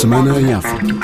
Semana em África.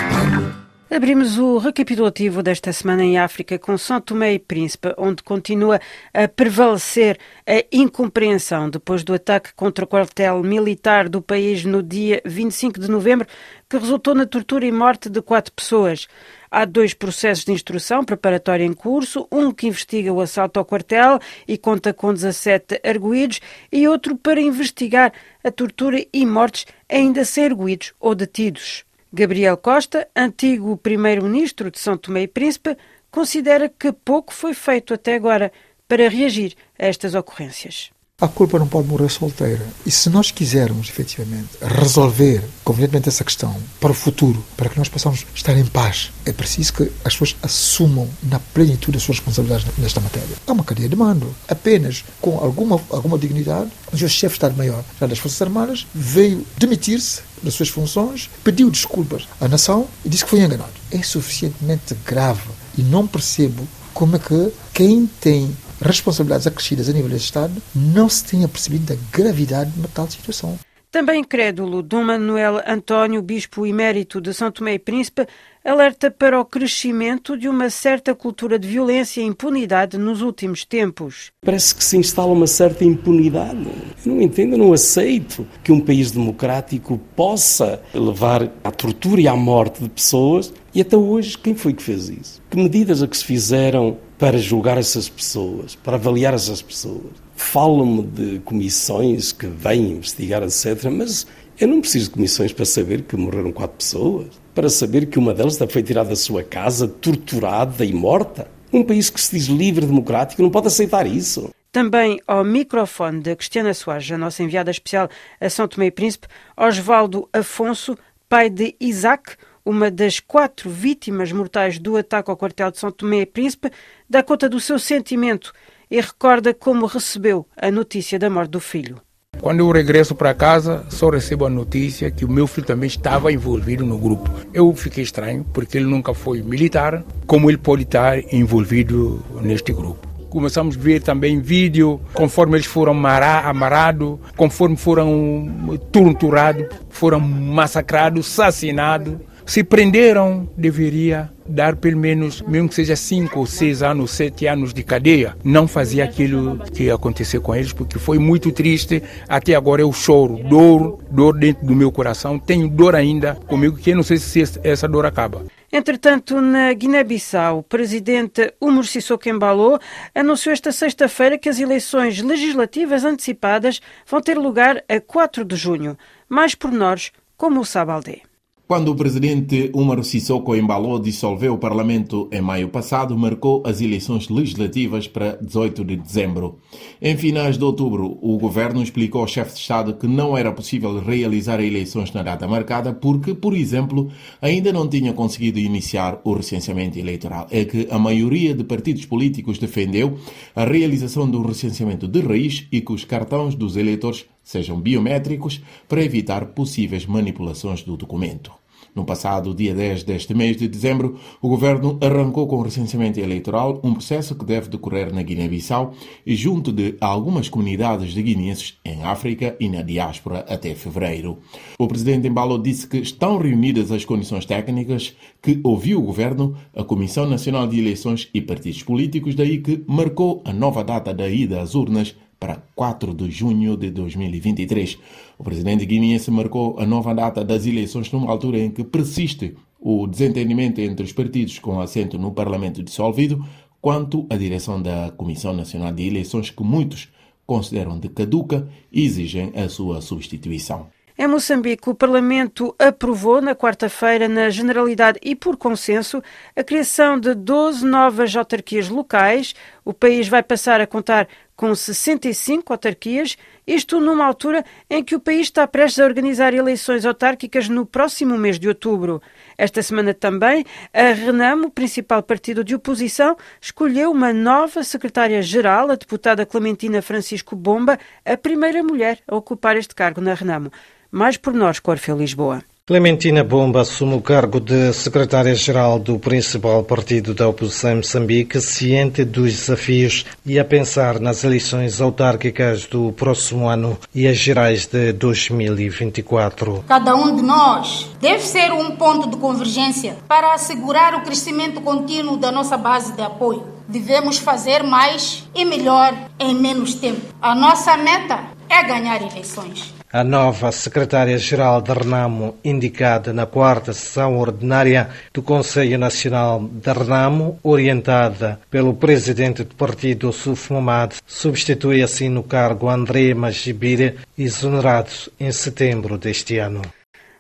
Abrimos o recapitulativo desta semana em África com São Tomé e Príncipe, onde continua a prevalecer a incompreensão depois do ataque contra o quartel militar do país no dia 25 de novembro, que resultou na tortura e morte de quatro pessoas. Há dois processos de instrução preparatória em curso, um que investiga o assalto ao quartel e conta com 17 arguídos, e outro para investigar a tortura e mortes ainda sem arguídos ou detidos. Gabriel Costa, antigo primeiro-ministro de São Tomé e Príncipe, considera que pouco foi feito até agora para reagir a estas ocorrências. A culpa não pode morrer solteira. E se nós quisermos, efetivamente, resolver convenientemente essa questão para o futuro, para que nós possamos estar em paz, é preciso que as pessoas assumam na plenitude as suas responsabilidades nesta matéria. Há uma cadeia de mando. Apenas com alguma, alguma dignidade, o chefe de Estado-Maior das Forças Armadas veio demitir-se das suas funções, pediu desculpas à nação e disse que foi enganado. É suficientemente grave e não percebo como é que quem tem responsabilidades acrescidas a nível do Estado, não se tenha percebido da gravidade de uma tal situação. Também crédulo, Dom Manuel António, bispo emérito de São Tomé e Príncipe, alerta para o crescimento de uma certa cultura de violência e impunidade nos últimos tempos. Parece que se instala uma certa impunidade. Eu não entendo, não aceito que um país democrático possa levar à tortura e à morte de pessoas. E até hoje, quem foi que fez isso? Que medidas a que se fizeram para julgar essas pessoas, para avaliar essas pessoas. Falam-me de comissões que vêm investigar, etc., mas eu não preciso de comissões para saber que morreram quatro pessoas, para saber que uma delas foi tirada da sua casa, torturada e morta. Um país que se diz livre, democrático, não pode aceitar isso. Também ao microfone da Cristiana Soares, a nossa enviada especial a São Tomé e Príncipe, Osvaldo Afonso, pai de Isaac, uma das quatro vítimas mortais do ataque ao quartel de São Tomé e Príncipe, dá conta do seu sentimento e recorda como recebeu a notícia da morte do filho. Quando eu regresso para casa, só recebo a notícia que o meu filho também estava envolvido no grupo. Eu fiquei estranho, porque ele nunca foi militar, como ele pode estar envolvido neste grupo. Começamos a ver também vídeo, conforme eles foram amarrados, conforme foram torturados, foram massacrados, assassinados. Se prenderam, deveria dar pelo menos, mesmo que seja cinco ou seis anos, sete anos de cadeia. Não fazia aquilo que aconteceu com eles, porque foi muito triste. Até agora eu choro, dor, dor dentro do meu coração. Tenho dor ainda comigo, que eu não sei se essa dor acaba. Entretanto, na Guiné-Bissau, o presidente Umar Sissoko Embalo anunciou esta sexta-feira que as eleições legislativas antecipadas vão ter lugar a 4 de junho. Mais pormenores, como o sabe Aldé. Quando o presidente Umaru Sissoko Embalo dissolveu o parlamento em maio passado, marcou as eleições legislativas para 18 de dezembro. Em finais de outubro, o governo explicou ao chefe de Estado que não era possível realizar eleições na data marcada porque, por exemplo, ainda não tinha conseguido iniciar o recenseamento eleitoral. É que a maioria de partidos políticos defendeu a realização do recenseamento de raiz e que os cartões dos eleitores sejam biométricos para evitar possíveis manipulações do documento. No passado dia 10 deste mês de dezembro, o governo arrancou com o recenseamento eleitoral, um processo que deve decorrer na Guiné-Bissau e junto de algumas comunidades de guineenses em África e na diáspora até fevereiro. O presidente Embalo disse que estão reunidas as condições técnicas que ouviu o governo, a Comissão Nacional de Eleições e Partidos Políticos, daí que marcou a nova data da ida às urnas para 4 de junho de 2023. O presidente guineense marcou a nova data das eleições numa altura em que persiste o desentendimento entre os partidos com assento no Parlamento dissolvido quanto à direção da Comissão Nacional de Eleições que muitos consideram de caduca e exigem a sua substituição. Em Moçambique, o Parlamento aprovou na quarta-feira, na Generalidade e por consenso, a criação de 12 novas autarquias locais. O país vai passar a contar com 65 autarquias, isto numa altura em que o país está prestes a organizar eleições autárquicas no próximo mês de outubro. Esta semana também, a Renamo, principal partido de oposição, escolheu uma nova secretária-geral, a deputada Clementina Francisco Bomba, a primeira mulher a ocupar este cargo na Renamo. Mais por nós, Corfeu Lisboa. Clementina Bomba assume o cargo de secretária-geral do principal partido da oposição em Moçambique, ciente dos desafios e a pensar nas eleições autárquicas do próximo ano e as gerais de 2024. Cada um de nós deve ser um ponto de convergência para assegurar o crescimento contínuo da nossa base de apoio. Devemos fazer mais e melhor em menos tempo. A nossa meta é ganhar eleições. A nova secretária-geral da Renamo, indicada na quarta sessão ordinária do Conselho Nacional da Renamo, orientada pelo presidente do partido, Suf Momad, substitui assim no cargo André Magibire, exonerado em setembro deste ano.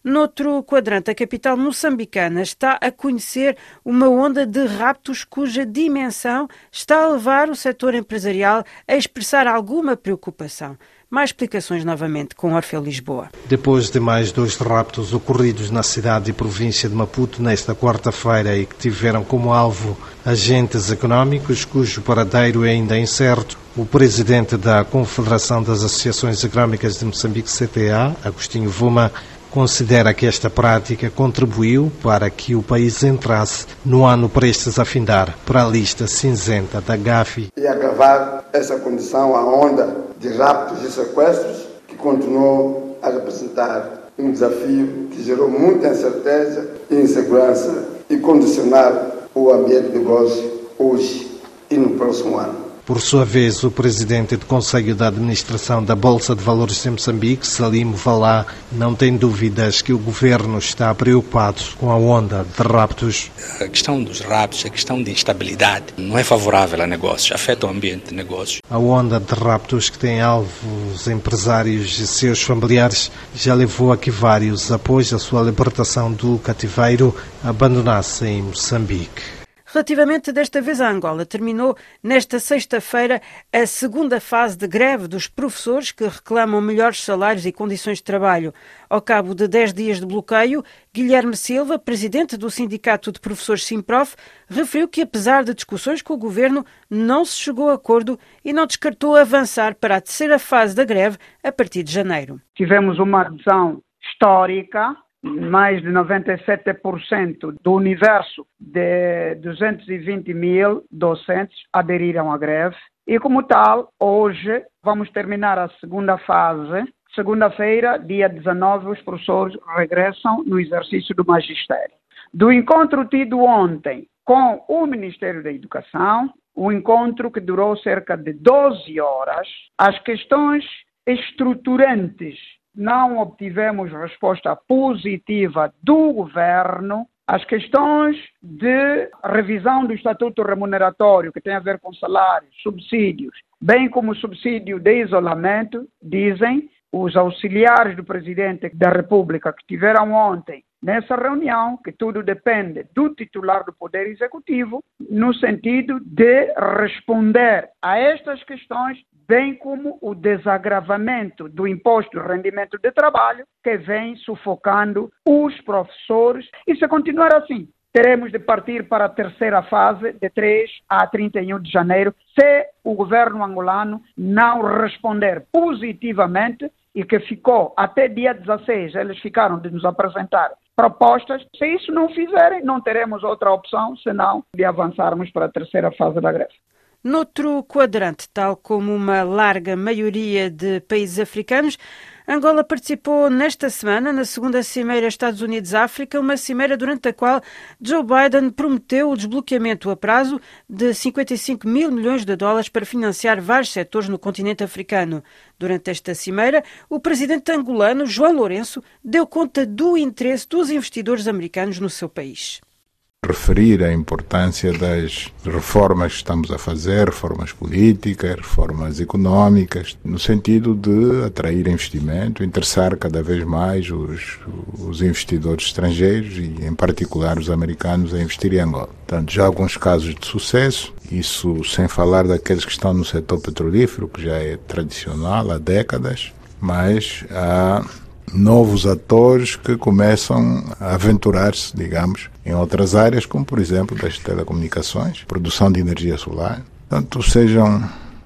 Noutro quadrante, a capital moçambicana está a conhecer uma onda de raptos cuja dimensão está a levar o setor empresarial a expressar alguma preocupação. Mais explicações novamente com Orfeu Lisboa. Depois de mais dois raptos ocorridos na cidade e província de Maputo nesta quarta-feira e que tiveram como alvo agentes económicos cujo paradeiro é ainda incerto, o presidente da Confederação das Associações Económicas de Moçambique, CTA, Agostinho Vuma, considera que esta prática contribuiu para que o país entrasse no ano prestes a findar para a lista cinzenta da GAFI. E agravar essa condição a onda de raptos e sequestros que continuou a representar um desafio que gerou muita incerteza e insegurança e condicionar o ambiente de negócio hoje e no próximo ano. Por sua vez, o presidente do Conselho da Administração da Bolsa de Valores de Moçambique, Salim Valá, não tem dúvidas que o governo está preocupado com a onda de raptos. A questão dos raptos, a questão de instabilidade, não é favorável a negócios, afeta o ambiente de negócios. A onda de raptos que tem alvos empresários e seus familiares já levou a que vários, após a sua libertação do cativeiro, abandonassem Moçambique. Relativamente desta vez a Angola, terminou nesta sexta-feira a segunda fase de greve dos professores que reclamam melhores salários e condições de trabalho. Ao cabo de 10 dias de bloqueio, Guilherme Silva, presidente do Sindicato de Professores Simprof, referiu que, apesar de discussões com o governo, não se chegou a acordo e não descartou avançar para a terceira fase da greve a partir de janeiro. Tivemos uma adesão histórica mais de 97% do universo de 220 mil docentes aderiram à greve. E, como tal, hoje vamos terminar a segunda fase. Segunda-feira, dia 19, os professores regressam no exercício do magistério. Do encontro tido ontem com o Ministério da Educação, um encontro que durou cerca de 12 horas, as questões estruturantes não obtivemos resposta positiva do governo as questões de revisão do estatuto remuneratório, que tem a ver com salários, subsídios, bem como subsídio de isolamento, dizem os auxiliares do presidente da República que tiveram ontem nessa reunião, que tudo depende do titular do Poder Executivo, no sentido de responder a estas questões bem como o desagravamento do imposto de rendimento de trabalho, que vem sufocando os professores. E se continuar assim, teremos de partir para a terceira fase, de 3 a 31 de janeiro, se o governo angolano não responder positivamente e que ficou até dia 16, eles ficaram de nos apresentar propostas. Se isso não fizerem, não teremos outra opção senão de avançarmos para a terceira fase da greve. Noutro quadrante, tal como uma larga maioria de países africanos, Angola participou nesta semana na segunda Cimeira Estados Unidos-África, uma cimeira durante a qual Joe Biden prometeu o desbloqueamento a prazo de 55 mil milhões de dólares para financiar vários setores no continente africano. Durante esta cimeira, o presidente angolano, João Lourenço, deu conta do interesse dos investidores americanos no seu país referir a importância das reformas que estamos a fazer, reformas políticas, reformas económicas, no sentido de atrair investimento, interessar cada vez mais os, os investidores estrangeiros e, em particular, os americanos a investir em Angola. Portanto, já alguns casos de sucesso, isso sem falar daqueles que estão no setor petrolífero, que já é tradicional há décadas, mas há novos atores que começam a aventurar-se, digamos, em outras áreas, como por exemplo das telecomunicações, produção de energia solar. Portanto, sejam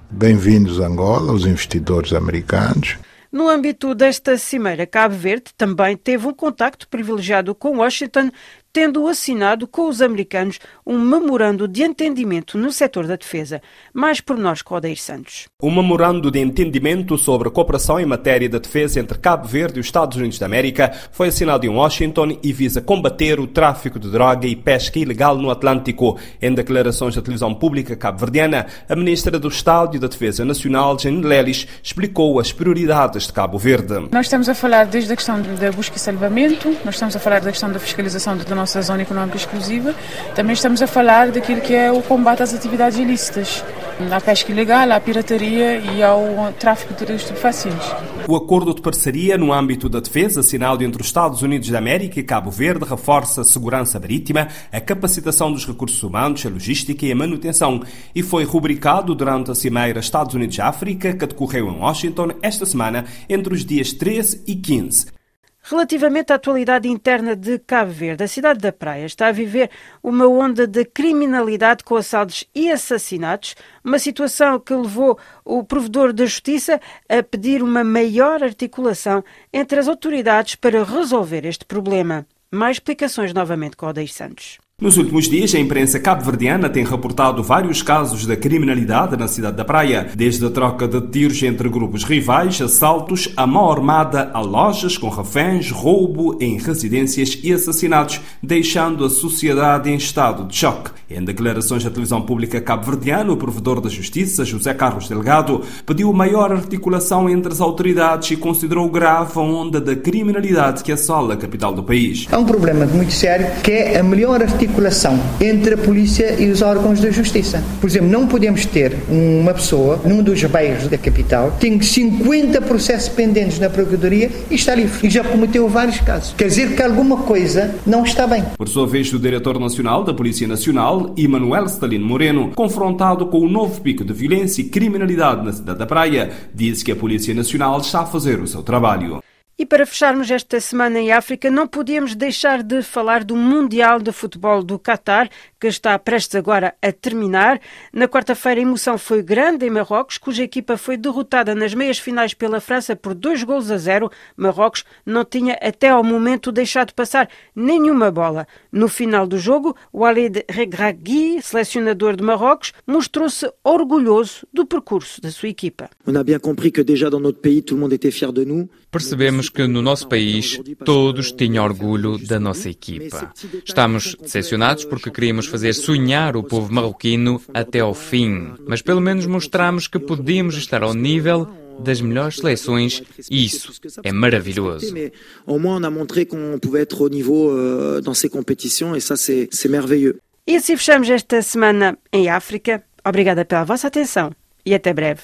bem-vindos a Angola, os investidores americanos. No âmbito desta cimeira, Cabo Verde também teve um contacto privilegiado com Washington tendo assinado com os americanos um memorando de entendimento no setor da defesa. Mais por nós com Odeir Santos. Um memorando de entendimento sobre a cooperação em matéria de defesa entre Cabo Verde e os Estados Unidos da América foi assinado em Washington e visa combater o tráfico de droga e pesca ilegal no Atlântico. Em declarações à televisão pública cabo-verdiana, a ministra do Estado e da Defesa Nacional, Jane Lelis, explicou as prioridades de Cabo Verde. Nós estamos a falar desde a questão da busca e salvamento, nós estamos a falar da questão da fiscalização da nossa zona económica exclusiva, também estamos a falar daquilo que é o combate às atividades ilícitas, à pesca ilegal, à pirataria e ao tráfico de estupefacientes. O acordo de parceria no âmbito da defesa, assinado entre os Estados Unidos da América e Cabo Verde, reforça a segurança marítima, a capacitação dos recursos humanos, a logística e a manutenção e foi rubricado durante a Cimeira Estados Unidos-África, que decorreu em Washington esta semana entre os dias 13 e 15. Relativamente à atualidade interna de Cabo Verde, a cidade da Praia está a viver uma onda de criminalidade com assaltos e assassinatos, uma situação que levou o provedor da Justiça a pedir uma maior articulação entre as autoridades para resolver este problema. Mais explicações novamente com Odeir Santos. Nos últimos dias, a imprensa cabo-verdiana tem reportado vários casos da criminalidade na cidade da Praia, desde a troca de tiros entre grupos rivais, assaltos, a mão armada a lojas com reféns, roubo em residências e assassinatos, deixando a sociedade em estado de choque. Em declarações à televisão pública cabo-verdiana, o provedor da Justiça, José Carlos Delgado, pediu maior articulação entre as autoridades e considerou grave a onda da criminalidade que assola a capital do país. É um problema muito sério que é a melhor articulação articulação entre a polícia e os órgãos da justiça. Por exemplo, não podemos ter uma pessoa num dos bairros da capital que tem 50 processos pendentes na Procuradoria e está livre. E já cometeu vários casos. Quer dizer que alguma coisa não está bem. Por sua vez, o diretor nacional da Polícia Nacional, Emanuel Stalino Moreno, confrontado com o novo pico de violência e criminalidade na cidade da Praia, disse que a Polícia Nacional está a fazer o seu trabalho. E para fecharmos esta semana em África, não podíamos deixar de falar do Mundial de Futebol do Qatar, que está prestes agora a terminar. Na quarta-feira, a emoção foi grande em Marrocos, cuja equipa foi derrotada nas meias finais pela França por dois gols a zero. Marrocos não tinha até ao momento deixado passar nenhuma bola. No final do jogo, Walid Regragui, selecionador de Marrocos, mostrou-se orgulhoso do percurso da sua equipa. Percebemos que no nosso país todos tinham orgulho da nossa equipa. Estamos decepcionados porque queríamos fazer sonhar o povo marroquino até ao fim, mas pelo menos mostramos que podíamos estar ao nível das melhores seleções e isso é maravilhoso. Au moins on a montré qu'on pouvait être au niveau euh, dans ces compétitions et ça c'est merveilleux. E assim fechamos esta semana em África. Obrigada pela vossa atenção e até breve.